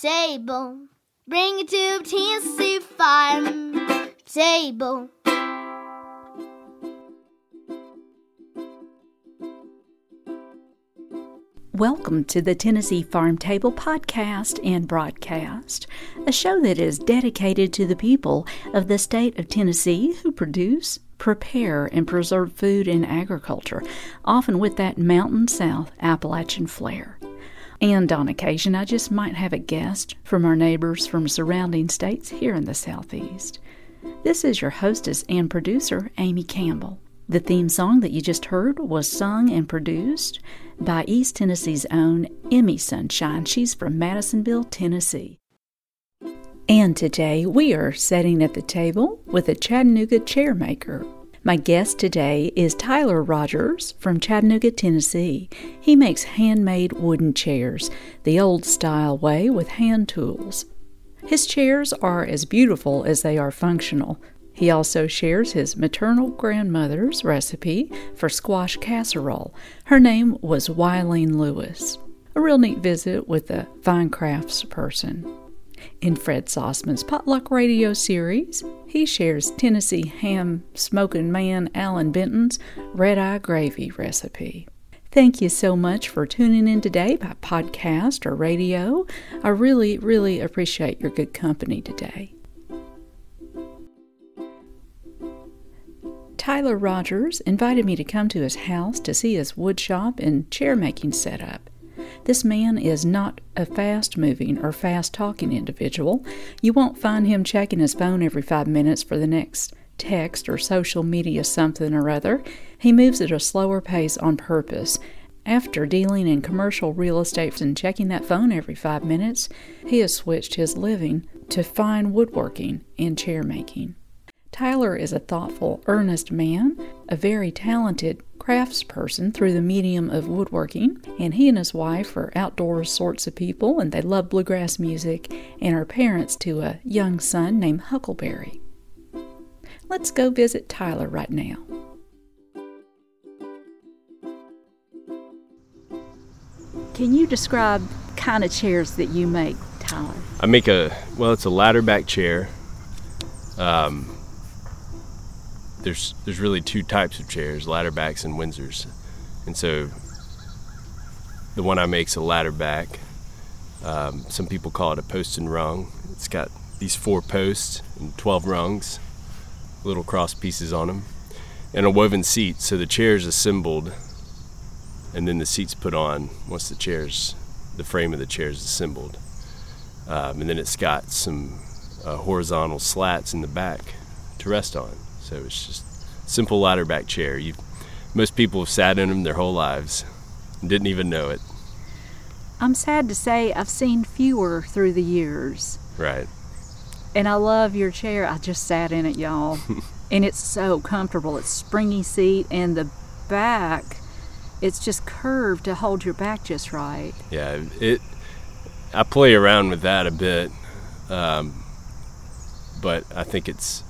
table. Bring it to Tennessee farm table. Welcome to the Tennessee Farm Table podcast and broadcast, a show that is dedicated to the people of the state of Tennessee who produce, prepare, and preserve food and agriculture, often with that Mountain South Appalachian flair. And on occasion, I just might have a guest from our neighbors from surrounding states here in the Southeast. This is your hostess and producer, Amy Campbell. The theme song that you just heard was sung and produced by East Tennessee's own Emmy Sunshine. She's from Madisonville, Tennessee. And today we are sitting at the table with a Chattanooga chairmaker. My guest today is Tyler Rogers from Chattanooga, Tennessee. He makes handmade wooden chairs, the old style way with hand tools. His chairs are as beautiful as they are functional. He also shares his maternal grandmother's recipe for squash casserole. Her name was Wileen Lewis. A real neat visit with a fine crafts person. In Fred Sauceman's Potluck Radio series, he shares Tennessee ham smoking man Allan Benton's red eye gravy recipe. Thank you so much for tuning in today by podcast or radio. I really, really appreciate your good company today. Tyler Rogers invited me to come to his house to see his wood shop and chair making setup. This man is not a fast moving or fast talking individual. You won't find him checking his phone every five minutes for the next text or social media something or other. He moves at a slower pace on purpose. After dealing in commercial real estate and checking that phone every five minutes, he has switched his living to fine woodworking and chair making. Tyler is a thoughtful, earnest man, a very talented craftsperson through the medium of woodworking, and he and his wife are outdoors sorts of people and they love bluegrass music and are parents to a young son named Huckleberry. Let's go visit Tyler right now. Can you describe kind of chairs that you make, Tyler? I make a well, it's a ladder back chair. Um, there's there's really two types of chairs, ladder backs and Windsors, and so the one I make's a ladder back. Um, some people call it a post and rung. It's got these four posts and 12 rungs, little cross pieces on them, and a woven seat. So the chair is assembled, and then the seat's put on once the chair's the frame of the chair is assembled, um, and then it's got some uh, horizontal slats in the back to rest on. So it's just simple ladder back chair. You, most people have sat in them their whole lives and didn't even know it. I'm sad to say I've seen fewer through the years. Right. And I love your chair. I just sat in it, y'all. and it's so comfortable. It's springy seat and the back it's just curved to hold your back just right. Yeah, it I play around with that a bit. Um, but I think it's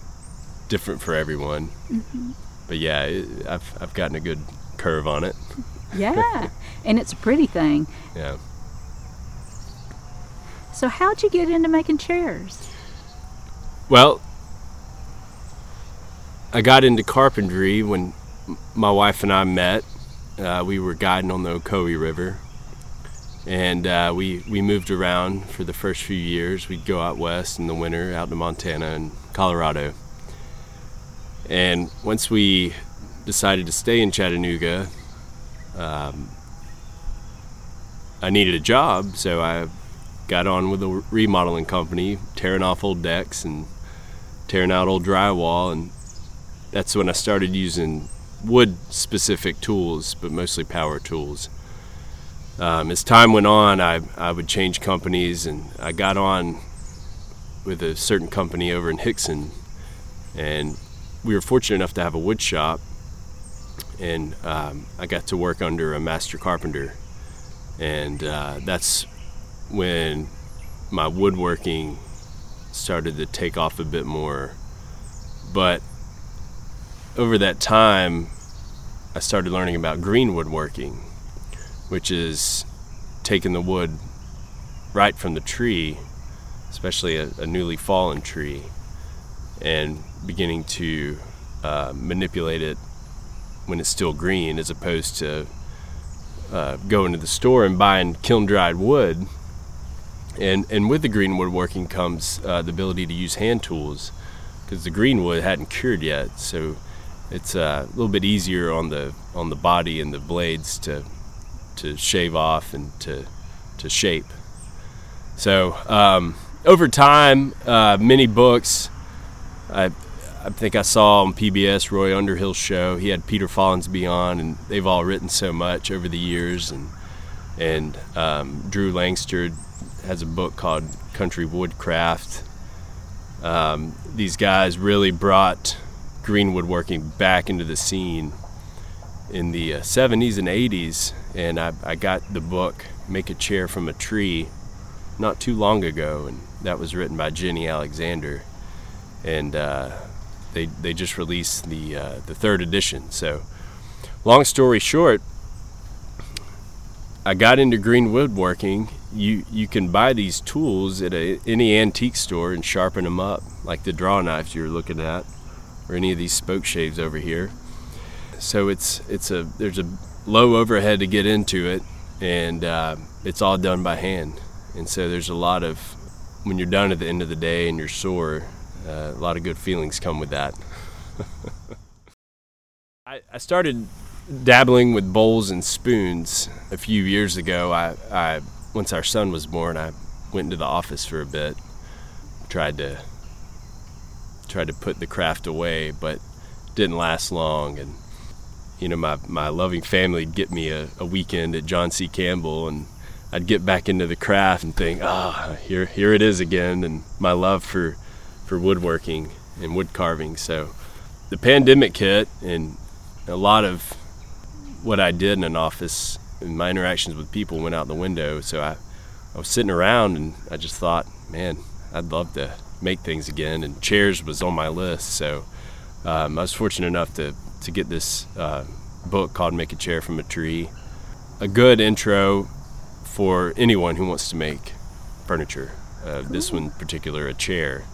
different for everyone. Mm-hmm. But yeah, it, I've I've gotten a good curve on it. Yeah, and it's a pretty thing. Yeah. So how'd you get into making chairs? Well, I got into carpentry when my wife and I met. Uh, we were guiding on the Ocoee River, and uh, we we moved around for the first few years. We'd go out west in the winter, out to Montana and Colorado. And once we decided to stay in Chattanooga, um, I needed a job, so I got on with a remodeling company, tearing off old decks and tearing out old drywall, and that's when I started using wood-specific tools, but mostly power tools. Um, as time went on, I, I would change companies, and I got on with a certain company over in Hixson and we were fortunate enough to have a wood shop, and um, I got to work under a master carpenter, and uh, that's when my woodworking started to take off a bit more. But over that time, I started learning about green woodworking, which is taking the wood right from the tree, especially a, a newly fallen tree, and beginning to uh, manipulate it when it's still green as opposed to uh, going to the store and buying kiln dried wood. And, and with the green woodworking comes uh, the ability to use hand tools because the green wood hadn't cured yet. So it's uh, a little bit easier on the on the body and the blades to to shave off and to to shape. So um, over time, uh, many books. I I think I saw on PBS Roy Underhill's show. He had Peter Follansbee on, and they've all written so much over the years. And and um, Drew Langsner has a book called Country Woodcraft. Um, these guys really brought green woodworking back into the scene in the uh, 70s and 80s, and I, I got the book Make a Chair from a Tree not too long ago, and that was written by Jennie Alexander. And uh, they they just released the uh, the third edition. So, long story short, I got into green woodworking. You you can buy these tools at a, any antique store and sharpen them up, like the draw knives you're looking at, or any of these spoke shaves over here. So it's it's a there's a low overhead to get into it, and uh, it's all done by hand. And so there's a lot of when you're done at the end of the day and you're sore, uh, a lot of good feelings come with that. I, I, started dabbling with bowls and spoons a few years ago. I, I, once our son was born, I went into the office for a bit, tried to tried to put the craft away, but didn't last long. And you know, my my loving family would get me a, a weekend at John C. Campbell and. I'd get back into the craft and think, ah, oh, here, here it is again, and my love for for woodworking and wood carving. So the pandemic hit, and a lot of what I did in an office and my interactions with people went out the window. So I, I was sitting around and I just thought, man, I'd love to make things again. And chairs was on my list. So um, I was fortunate enough to, to get this uh, book called Make a Chair from a Tree. A good intro for anyone who wants to make furniture. Uh, cool. This one in particular, a chair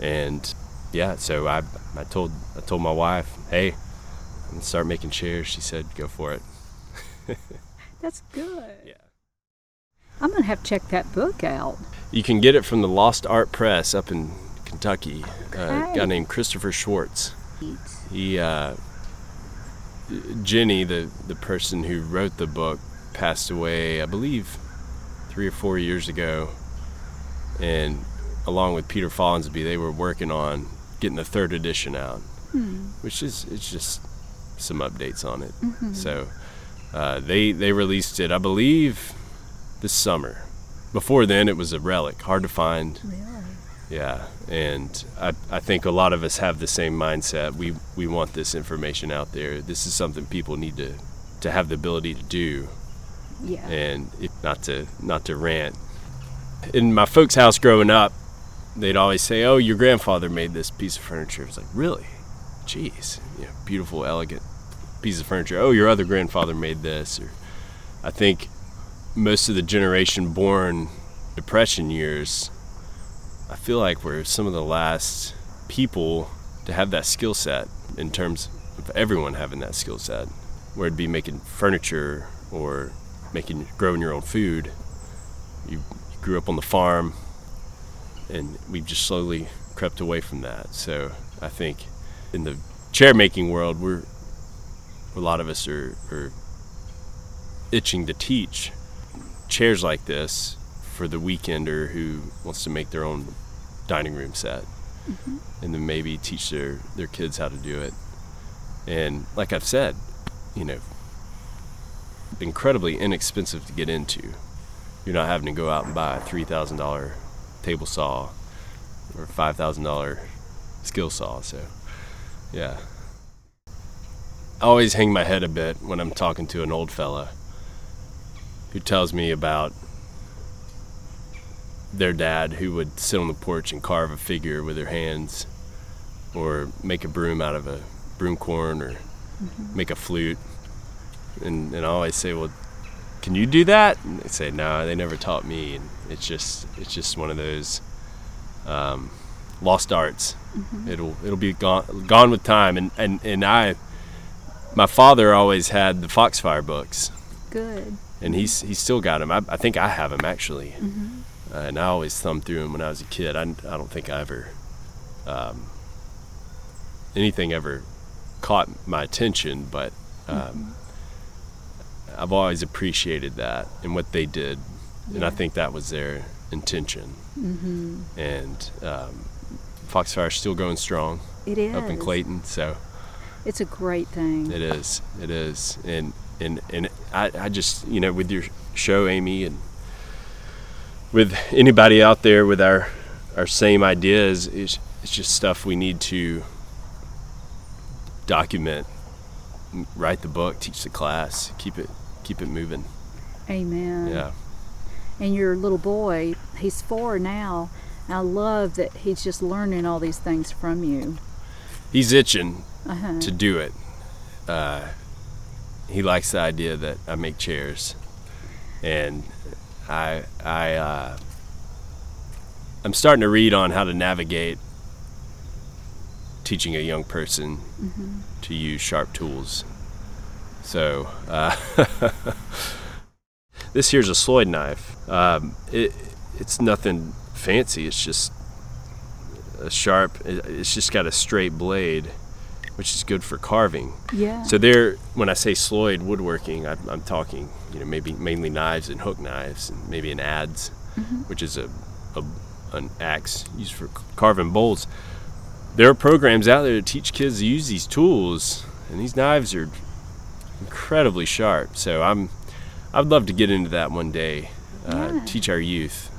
and yeah, so I I told I told my wife, hey, I'm gonna start making chairs. She said, go for it. That's good. Yeah. I'm gonna have to check that book out. You can get it from the Lost Art Press up in Kentucky. Okay. Uh, a guy named Christopher Schwarz. He, uh, Jennie, the the person who wrote the book, passed away, I believe, three or four years ago, and along with Peter Follansbee, they were working on getting the third edition out, hmm. which is it's just some updates on it. Mm-hmm. So uh, they they released it, I believe, this summer. Before then, it was a relic, hard to find. Really? Yeah, and I, I think a lot of us have the same mindset. We we want this information out there. This is something people need to to have the ability to do. Yeah. And it, not to not to rant. In my folks' house growing up, they'd always say, "Oh, your grandfather made this piece of furniture." It's like, really? Jeez, you know, beautiful, elegant piece of furniture. Oh, your other grandfather made this. Or I think most of the generation born depression years, I feel like we're some of the last people to have that skill set in terms of everyone having that skill set, where it'd be making furniture or making growing your own food. You, you grew up on the farm, and we've just slowly crept away from that. So I think in the chair making world, we're a lot of us are, are itching to teach chairs like this for the weekender who wants to make their own dining room set mm-hmm. and then maybe teach their, their kids how to do it. And like I've said, you know, incredibly inexpensive to get into. You're not having to go out and buy a $3,000 table saw or $5,000 skill saw. So, yeah. I always hang my head a bit when I'm talking to an old fella who tells me about their dad who would sit on the porch and carve a figure with their hands or make a broom out of a broom corn or mm-hmm. make a flute. And, and I always say, well, can you do that? And they say, no, they never taught me. And it's just, it's just one of those um, lost arts. Mm-hmm. It'll, it'll be gone, gone with time. And, and, and I, my father always had the Foxfire books. Good. And he's, he's still got them. I, I think I have them actually. Mm-hmm uh, and I always thumbed through them when I was a kid. I, I don't think I ever um, anything ever caught my attention, but um, mm-hmm. I've always appreciated that and what they did, yeah. and I think that was their intention. Mm-hmm. And um, is still going strong. It is up in Clayton, so it's a great thing. It is. It is, and and and I, I just you know with your show, Amy, and with anybody out there with our our same ideas it's, it's just stuff we need to document write the book teach the class keep it keep it moving. Amen. Yeah. And your little boy he's four now. I love that he's just learning all these things from you. He's itching uh-huh. to do it. Uh, he likes the idea that i make chairs. And I I uh, I'm starting to read on how to navigate teaching a young person mm-hmm. to use sharp tools. So uh, this here's a Sloyd knife. Um, it it's nothing fancy. It's just a sharp. It's just got a straight blade which is good for carving. Yeah. So there, when I say Sloyd woodworking, I, am talking, you know, maybe mainly knives and hook knives, and maybe an adze, mm-hmm. which is a, a, an axe used for carving bowls. There are programs out there to teach kids to use these tools, and these knives are incredibly sharp. So I'm, I'd love to get into that one day, uh, yeah. teach our youth,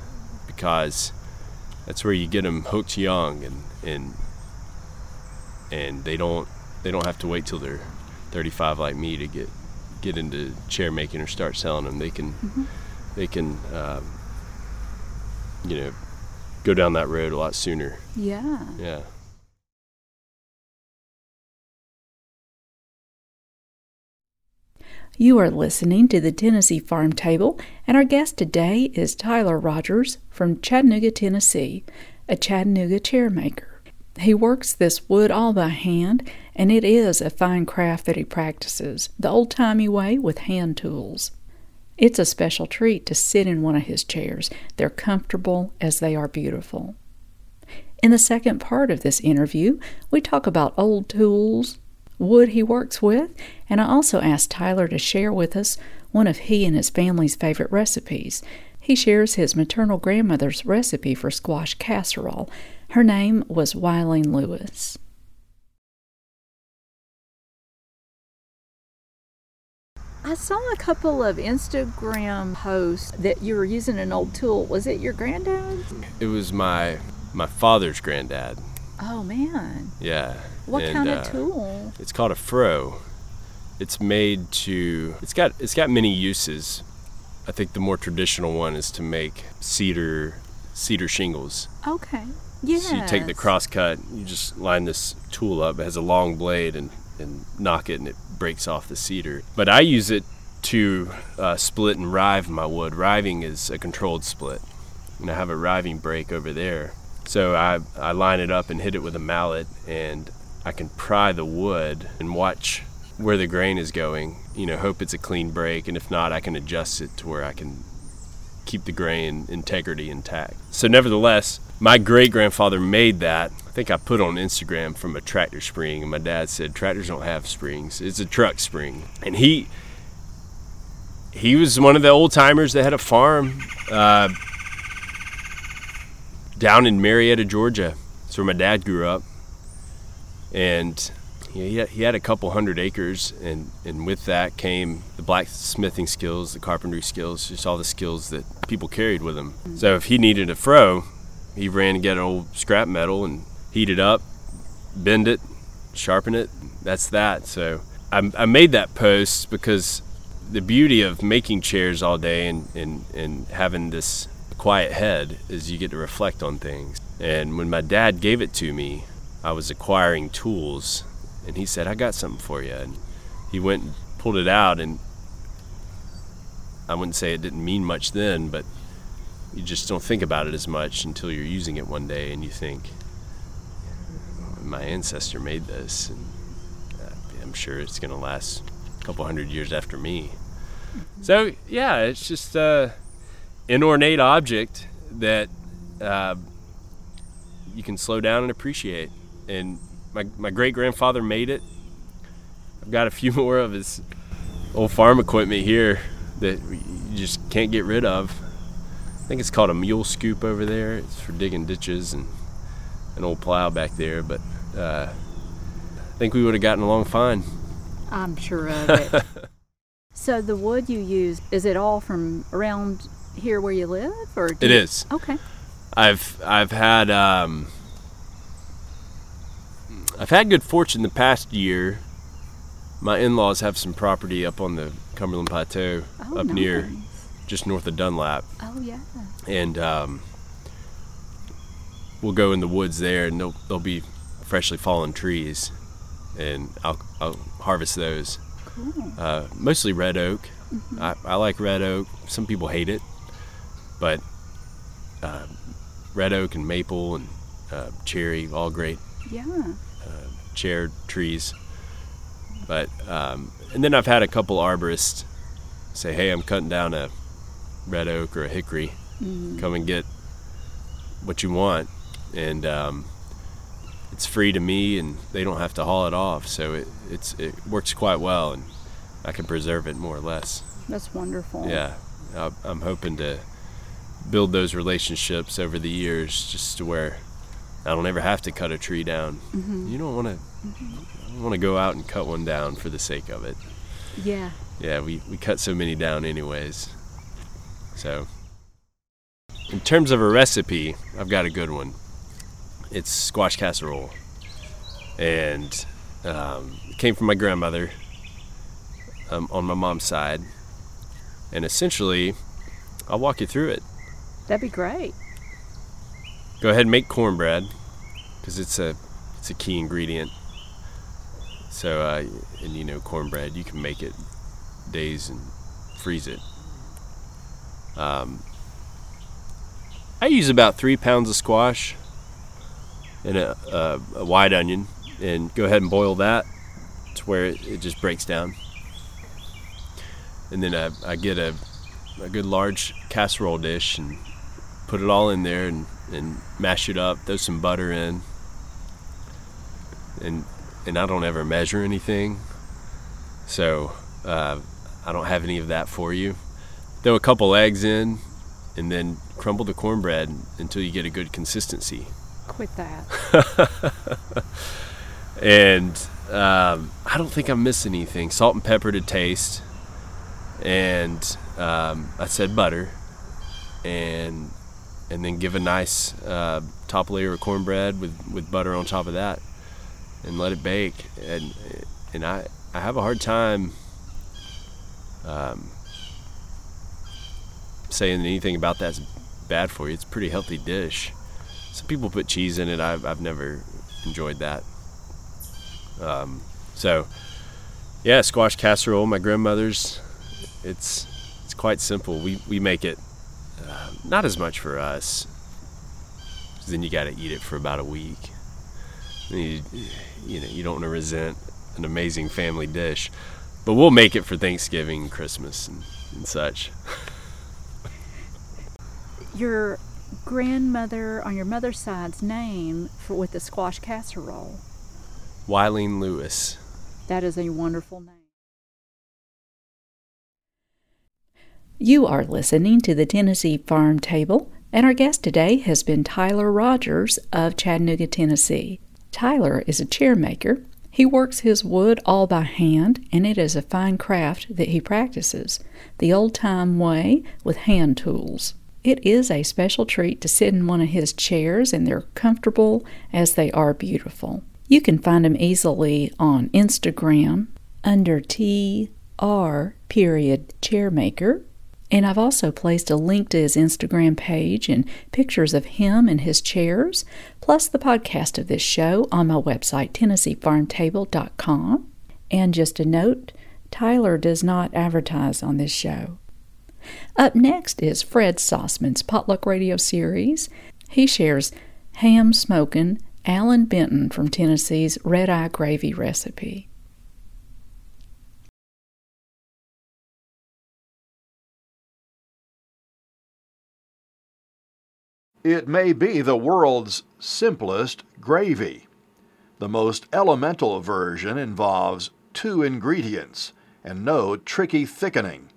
because that's where you get them hooked young and and and they don't they don't have to wait till they're 35 like me to get get into chair making or start selling them. They can mm-hmm. they can um, you know go down that road a lot sooner. Yeah. Yeah. You are listening to the Tennessee Farm Table, and our guest today is Tyler Rogers from Chattanooga, Tennessee, a Chattanooga chairmaker. He works this wood all by hand, and it is a fine craft that he practices, the old timey way with hand tools. It's a special treat to sit in one of his chairs. They're comfortable as they are beautiful. In the second part of this interview, we talk about old tools, wood he works with, and I also asked Tyler to share with us one of he and his family's favorite recipes. He shares his maternal grandmother's recipe for squash casserole her name was Wileen Lewis. I saw a couple of Instagram posts that you were using an old tool. Was it your granddad? It was my my father's granddad. Oh man. Yeah. What and, kind of uh, tool? It's called a froe. It's made to it's got it's got many uses. I think the more traditional one is to make cedar cedar shingles. Okay. Yes. So you take the cross cut, you just line this tool up. It has a long blade and, and knock it, and it breaks off the cedar. But I use it to uh, split and rive my wood. Riving is a controlled split, and I have a riving brake over there. So I, I line it up and hit it with a mallet, and I can pry the wood and watch where the grain is going. You know, hope it's a clean break, and if not, I can adjust it to where I can keep the grain integrity intact. So, nevertheless, my great grandfather made that. I think I put on Instagram from a tractor spring, and my dad said tractors don't have springs; it's a truck spring. And he he was one of the old timers that had a farm uh, down in Marietta, Georgia. That's where my dad grew up, and he had, a couple hundred acres, and, and with that came the blacksmithing skills, the carpentry skills, just all the skills that people carried with them. So if he needed a froe, he ran to get an old scrap metal and heat it up, bend it, sharpen it. That's that. So I, I made that post because the beauty of making chairs all day and, and, and having this quiet head is you get to reflect on things. And when my dad gave it to me, I was acquiring tools and he said, I got something for you. And he went and pulled it out, and I wouldn't say it didn't mean much then, but you just don't think about it as much until you're using it one day and you think, my ancestor made this, and uh, I'm sure it's going to last a couple hundred years after me. So, yeah, it's just uh, an ornate object that uh, you can slow down and appreciate. And my, my great grandfather made it. I've got a few more of his old farm equipment here that you just can't get rid of. I think it's called a mule scoop over there. It's for digging ditches and an old plow back there. But uh, I think we would have gotten along fine. I'm sure of it. so the wood you use is it all from around here where you live, or it you... is? Okay. I've I've had um, I've had good fortune the past year. My in-laws have some property up on the Cumberland Plateau, oh, up nice. near, just north of Dunlap, Oh yeah. and um, we'll go in the woods there, and there'll, there'll be freshly fallen trees, and I'll, I'll harvest those. Cool. Uh, mostly red oak. I, I like red oak. Some people hate it, but uh, red oak and maple and uh, cherry, all great Yeah. Uh, chair trees. But um, and then I've had a couple arborists say, "Hey, I'm cutting down a red oak or a hickory. Come and get what you want." And um, it's free to me, and they don't have to haul it off, so it it's it works quite well, and I can preserve it more or less. That's wonderful. Yeah, I- I'm hoping to build those relationships over the years, just to where I don't ever have to cut a tree down. You don't want to want to go out and cut one down for the sake of it. Yeah. Yeah, we, we cut so many down anyways. So, in terms of a recipe, I've got a good one. It's squash casserole, and um, it came from my grandmother um, on my mom's side. And essentially, I'll walk you through it. That'd be great. Go ahead and make cornbread because it's a it's a key ingredient. So, uh, and you know, cornbread you can make it days and freeze it. Um, I use about three pounds of squash and a, a, a wide onion, and go ahead and boil that to where it, it just breaks down. And then I, I get a, a good large casserole dish and put it all in there and, and mash it up. Throw some butter in, and and I don't ever measure anything, so uh, I don't have any of that for you. Throw a couple eggs in, and then crumble the cornbread until you get a good consistency. Quit that. And um, I don't think I'm missing anything. Salt and pepper to taste, and um, I said butter, and and then give a nice uh, top layer of cornbread with, with butter on top of that, and let it bake. And and I I have a hard time um, saying anything about that's bad for you. It's a pretty healthy dish. Some people put cheese in it. I've I've never enjoyed that. Um, so yeah, squash casserole. My grandmother's. It's it's quite simple. We we make it uh, not as much for us. Then you got to eat it for about a week. You, you know you don't want to resent an amazing family dish. But we'll make it for Thanksgiving, Christmas, and, and such. Your grandmother on your mother's side's name for with the squash casserole. Wileen Lewis. That is a wonderful name. You are listening to the Tennessee Farm Table, and our guest today has been Tyler Rogers of Chattanooga, Tennessee. Tyler is a chair maker. He works his wood all by hand, and it is a fine craft that he practices, the old time way with hand tools. It is a special treat to sit in one of his chairs, and they're comfortable as they are beautiful. You can find him easily on Instagram under TR period chairmaker. And I've also placed a link to his Instagram page and pictures of him and his chairs, plus the podcast of this show on my website, TennesseeFarmTable.com. And just a note Tyler does not advertise on this show. Up next is Fred Sauceman's Potluck Radio series. He shares ham smoking Allan Benton from Tennessee's red eye gravy recipe. It may be the world's simplest gravy. The most elemental version involves two ingredients and no tricky thickening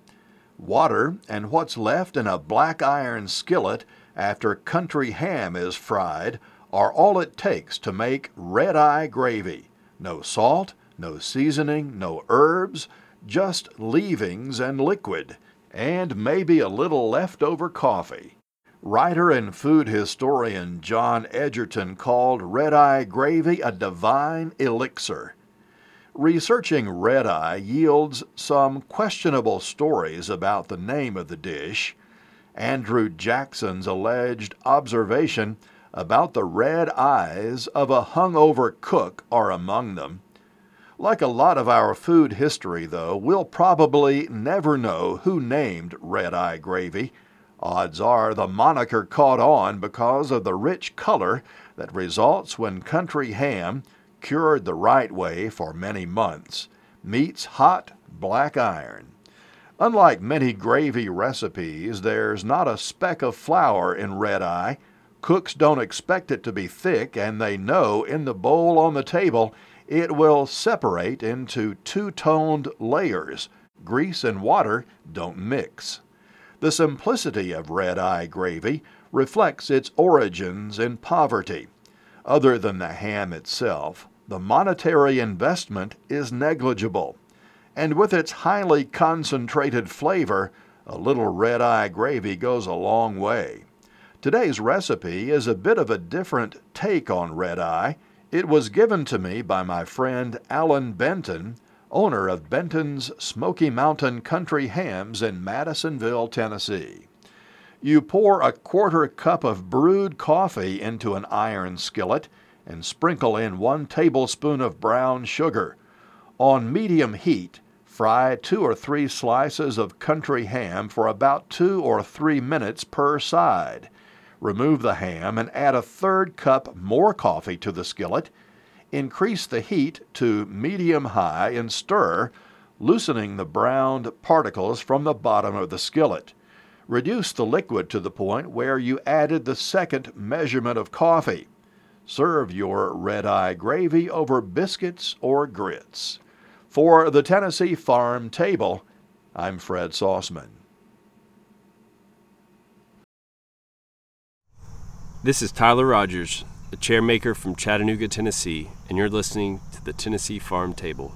water and what's left in a black iron skillet after country ham is fried are all it takes to make red eye gravy. No salt, no seasoning, no herbs, just leavings and liquid, and maybe a little leftover coffee. Writer and food historian John Egerton called red eye gravy a divine elixir. Researching red eye yields some questionable stories about the name of the dish. Andrew Jackson's alleged observation about the red eyes of a hungover cook are among them. Like a lot of our food history, though, we'll probably never know who named red eye gravy Odds are the moniker caught on because of the rich color that results when country ham, cured the right way for many months, meets hot black iron. Unlike many gravy recipes, there's not a speck of flour in red eye. Cooks don't expect it to be thick, and they know in the bowl on the table it will separate into two toned layers. Grease and water don't mix. The simplicity of red eye gravy reflects its origins in poverty. Other than the ham itself, the monetary investment is negligible. And with its highly concentrated flavor, a little red eye gravy goes a long way. Today's recipe is a bit of a different take on red eye. It was given to me by my friend Allan Benton owner of Benton's Smoky Mountain Country Hams in Madisonville, Tennessee. You pour a quarter cup of brewed coffee into an iron skillet and sprinkle in one tablespoon of brown sugar. On medium heat, fry two or three slices of country ham for about two or three minutes per side. Remove the ham and add a third cup more coffee to the skillet increase the heat to medium high and stir, loosening the browned particles from the bottom of the skillet. Reduce the liquid to the point where you added the second measurement of coffee. Serve your red eye gravy over biscuits or grits. For the Tennessee Farm Table, I'm Fred Sauceman. This is Tyler Rogers the chairmaker from Chattanooga, Tennessee, and you're listening to the Tennessee Farm Table.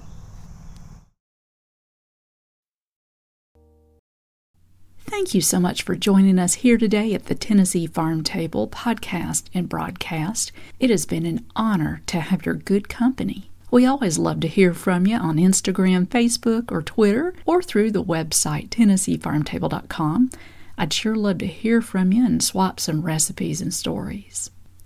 Thank you so much for joining us here today at the Tennessee Farm Table podcast and broadcast. It has been an honor to have your good company. We always love to hear from you on Instagram, Facebook, or Twitter, or through the website TennesseeFarmTable.com. I'd sure love to hear from you and swap some recipes and stories.